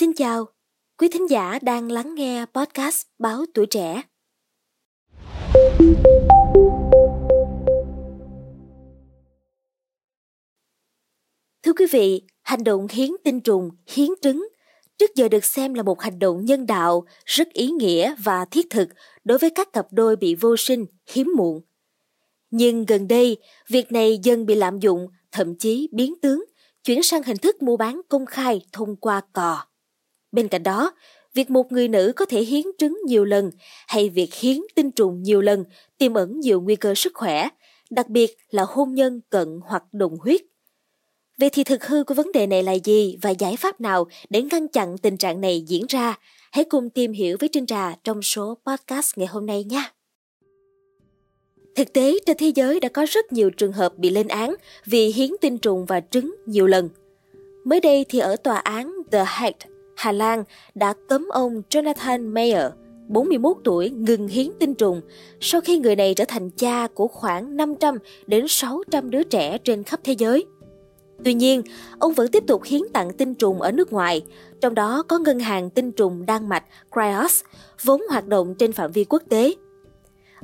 Xin chào, quý thính giả đang lắng nghe podcast Báo Tuổi Trẻ. Thưa quý vị, hành động hiến tinh trùng, hiến trứng trước giờ được xem là một hành động nhân đạo rất ý nghĩa và thiết thực đối với các cặp đôi bị vô sinh, hiếm muộn. Nhưng gần đây, việc này dần bị lạm dụng, thậm chí biến tướng, chuyển sang hình thức mua bán công khai thông qua cò. Bên cạnh đó, việc một người nữ có thể hiến trứng nhiều lần hay việc hiến tinh trùng nhiều lần tiềm ẩn nhiều nguy cơ sức khỏe, đặc biệt là hôn nhân cận hoặc đồng huyết. Vậy thì thực hư của vấn đề này là gì và giải pháp nào để ngăn chặn tình trạng này diễn ra? Hãy cùng tìm hiểu với Trinh Trà trong số podcast ngày hôm nay nha. Thực tế, trên thế giới đã có rất nhiều trường hợp bị lên án vì hiến tinh trùng và trứng nhiều lần. Mới đây thì ở tòa án The Hague, Hà Lan đã cấm ông Jonathan Mayer, 41 tuổi, ngừng hiến tinh trùng sau khi người này trở thành cha của khoảng 500 đến 600 đứa trẻ trên khắp thế giới. Tuy nhiên, ông vẫn tiếp tục hiến tặng tinh trùng ở nước ngoài, trong đó có ngân hàng tinh trùng Đan Mạch Cryos, vốn hoạt động trên phạm vi quốc tế.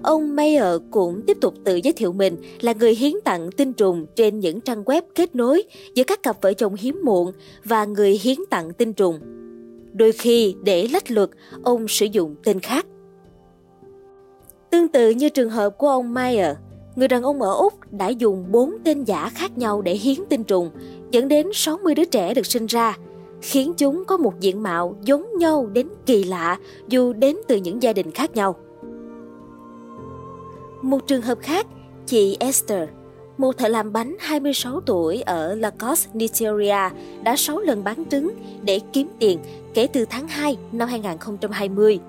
Ông Mayer cũng tiếp tục tự giới thiệu mình là người hiến tặng tinh trùng trên những trang web kết nối giữa các cặp vợ chồng hiếm muộn và người hiến tặng tinh trùng. Đôi khi để lách luật, ông sử dụng tên khác. Tương tự như trường hợp của ông Mayer, người đàn ông ở Úc đã dùng 4 tên giả khác nhau để hiến tinh trùng, dẫn đến 60 đứa trẻ được sinh ra, khiến chúng có một diện mạo giống nhau đến kỳ lạ dù đến từ những gia đình khác nhau. Một trường hợp khác, chị Esther, một thợ làm bánh 26 tuổi ở Lagos, Nigeria đã 6 lần bán trứng để kiếm tiền kể từ tháng 2 năm 2020.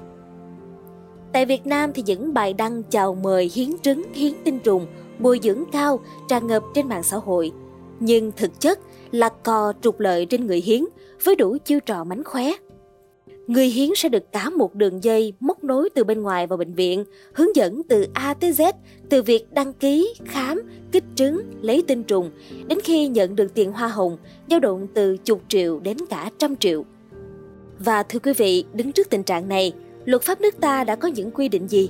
Tại Việt Nam thì những bài đăng chào mời hiến trứng, hiến tinh trùng, bồi dưỡng cao tràn ngập trên mạng xã hội. Nhưng thực chất là cò trục lợi trên người hiến với đủ chiêu trò mánh khóe. Người hiến sẽ được cả một đường dây móc nối từ bên ngoài vào bệnh viện, hướng dẫn từ A tới Z, từ việc đăng ký, khám, kích trứng, lấy tinh trùng, đến khi nhận được tiền hoa hồng, dao động từ chục triệu đến cả trăm triệu. Và thưa quý vị, đứng trước tình trạng này, luật pháp nước ta đã có những quy định gì?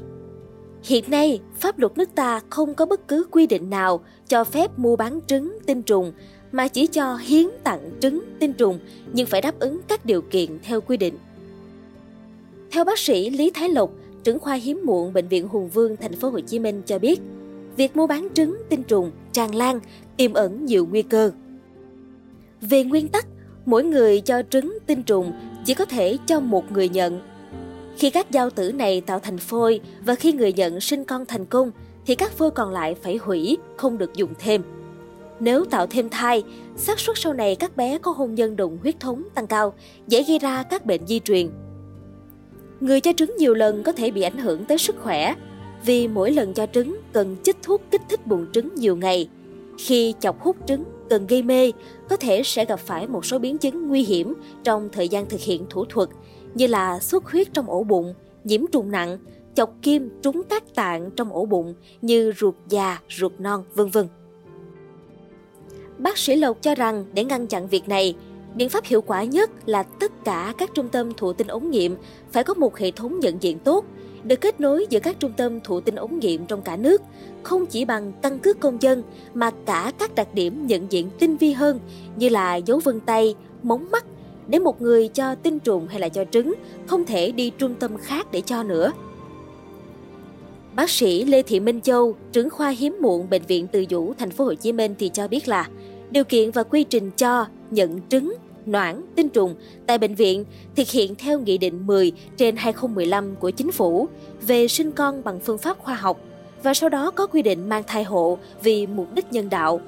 Hiện nay, pháp luật nước ta không có bất cứ quy định nào cho phép mua bán trứng, tinh trùng, mà chỉ cho hiến tặng trứng, tinh trùng, nhưng phải đáp ứng các điều kiện theo quy định. Theo bác sĩ Lý Thái Lộc, trưởng khoa hiếm muộn bệnh viện Hùng Vương thành phố Hồ Chí Minh cho biết, việc mua bán trứng tinh trùng tràn lan tiềm ẩn nhiều nguy cơ. Về nguyên tắc, mỗi người cho trứng tinh trùng chỉ có thể cho một người nhận. Khi các giao tử này tạo thành phôi và khi người nhận sinh con thành công thì các phôi còn lại phải hủy, không được dùng thêm. Nếu tạo thêm thai, xác suất sau này các bé có hôn nhân đồng huyết thống tăng cao, dễ gây ra các bệnh di truyền. Người cho trứng nhiều lần có thể bị ảnh hưởng tới sức khỏe vì mỗi lần cho trứng cần chích thuốc kích thích buồng trứng nhiều ngày. Khi chọc hút trứng cần gây mê, có thể sẽ gặp phải một số biến chứng nguy hiểm trong thời gian thực hiện thủ thuật như là xuất huyết trong ổ bụng, nhiễm trùng nặng, chọc kim trúng các tạng trong ổ bụng như ruột già, ruột non, vân vân. Bác sĩ Lộc cho rằng để ngăn chặn việc này, Biện pháp hiệu quả nhất là tất cả các trung tâm thụ tinh ống nghiệm phải có một hệ thống nhận diện tốt, được kết nối giữa các trung tâm thụ tinh ống nghiệm trong cả nước, không chỉ bằng căn cước công dân mà cả các đặc điểm nhận diện tinh vi hơn như là dấu vân tay, móng mắt để một người cho tinh trùng hay là cho trứng không thể đi trung tâm khác để cho nữa. Bác sĩ Lê Thị Minh Châu, trưởng khoa hiếm muộn bệnh viện Từ Dũ, thành phố Hồ Chí Minh thì cho biết là điều kiện và quy trình cho, nhận trứng noãn, tinh trùng tại bệnh viện thực hiện theo Nghị định 10 trên 2015 của Chính phủ về sinh con bằng phương pháp khoa học và sau đó có quy định mang thai hộ vì mục đích nhân đạo.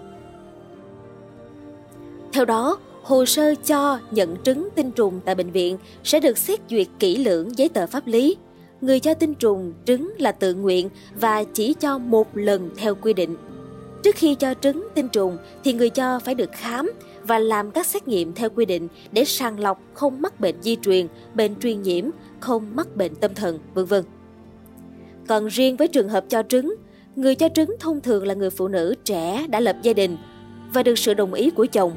Theo đó, hồ sơ cho nhận trứng tinh trùng tại bệnh viện sẽ được xét duyệt kỹ lưỡng giấy tờ pháp lý. Người cho tinh trùng trứng là tự nguyện và chỉ cho một lần theo quy định. Trước khi cho trứng tinh trùng thì người cho phải được khám và làm các xét nghiệm theo quy định để sàng lọc không mắc bệnh di truyền, bệnh truyền nhiễm, không mắc bệnh tâm thần, vân vân. Còn riêng với trường hợp cho trứng, người cho trứng thông thường là người phụ nữ trẻ đã lập gia đình và được sự đồng ý của chồng.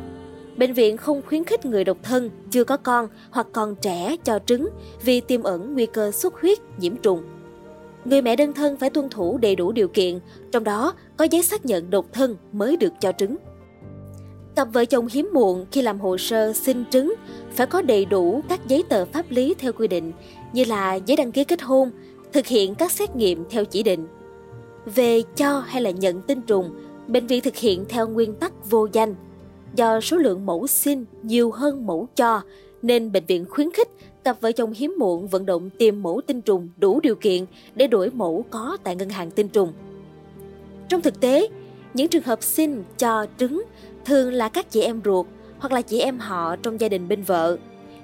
Bệnh viện không khuyến khích người độc thân, chưa có con hoặc còn trẻ cho trứng vì tiềm ẩn nguy cơ xuất huyết, nhiễm trùng. Người mẹ đơn thân phải tuân thủ đầy đủ điều kiện, trong đó có giấy xác nhận độc thân mới được cho trứng. Cặp vợ chồng hiếm muộn khi làm hồ sơ xin trứng phải có đầy đủ các giấy tờ pháp lý theo quy định như là giấy đăng ký kết hôn, thực hiện các xét nghiệm theo chỉ định. Về cho hay là nhận tinh trùng, bệnh viện thực hiện theo nguyên tắc vô danh. Do số lượng mẫu xin nhiều hơn mẫu cho, nên bệnh viện khuyến khích cặp vợ chồng hiếm muộn vận động tìm mẫu tinh trùng đủ điều kiện để đổi mẫu có tại ngân hàng tinh trùng. Trong thực tế, những trường hợp xin cho trứng thường là các chị em ruột hoặc là chị em họ trong gia đình bên vợ.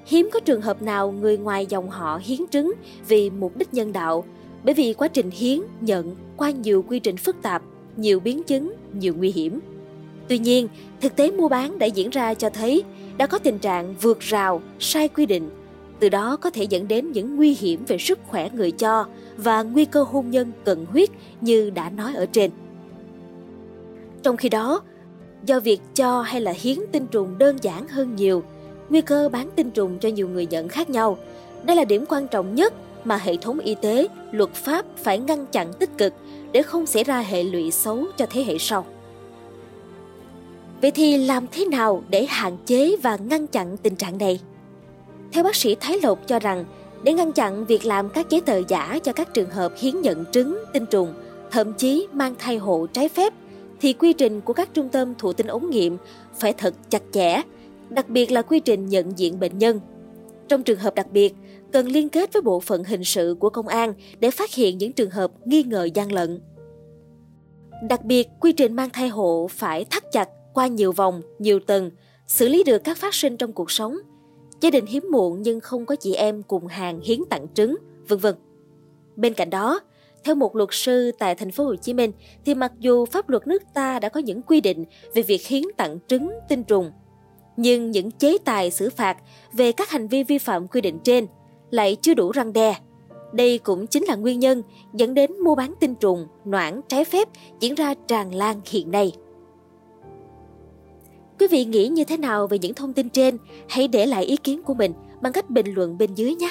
Hiếm có trường hợp nào người ngoài dòng họ hiến trứng vì mục đích nhân đạo, bởi vì quá trình hiến, nhận qua nhiều quy trình phức tạp, nhiều biến chứng, nhiều nguy hiểm. Tuy nhiên, thực tế mua bán đã diễn ra cho thấy đã có tình trạng vượt rào, sai quy định, từ đó có thể dẫn đến những nguy hiểm về sức khỏe người cho và nguy cơ hôn nhân cận huyết như đã nói ở trên. Trong khi đó, do việc cho hay là hiến tinh trùng đơn giản hơn nhiều, nguy cơ bán tinh trùng cho nhiều người nhận khác nhau. Đây là điểm quan trọng nhất mà hệ thống y tế, luật pháp phải ngăn chặn tích cực để không xảy ra hệ lụy xấu cho thế hệ sau. Vậy thì làm thế nào để hạn chế và ngăn chặn tình trạng này? Theo bác sĩ Thái Lộc cho rằng, để ngăn chặn việc làm các giấy tờ giả cho các trường hợp hiến nhận trứng, tinh trùng, thậm chí mang thai hộ trái phép, thì quy trình của các trung tâm thụ tinh ống nghiệm phải thật chặt chẽ, đặc biệt là quy trình nhận diện bệnh nhân. Trong trường hợp đặc biệt, cần liên kết với bộ phận hình sự của công an để phát hiện những trường hợp nghi ngờ gian lận. Đặc biệt, quy trình mang thai hộ phải thắt chặt qua nhiều vòng, nhiều tầng, xử lý được các phát sinh trong cuộc sống. Gia đình hiếm muộn nhưng không có chị em cùng hàng hiến tặng trứng, vân vân. Bên cạnh đó, theo một luật sư tại thành phố Hồ Chí Minh thì mặc dù pháp luật nước ta đã có những quy định về việc hiến tặng trứng tinh trùng, nhưng những chế tài xử phạt về các hành vi vi phạm quy định trên lại chưa đủ răng đe. Đây cũng chính là nguyên nhân dẫn đến mua bán tinh trùng, noãn trái phép diễn ra tràn lan hiện nay. Quý vị nghĩ như thế nào về những thông tin trên? Hãy để lại ý kiến của mình bằng cách bình luận bên dưới nhé.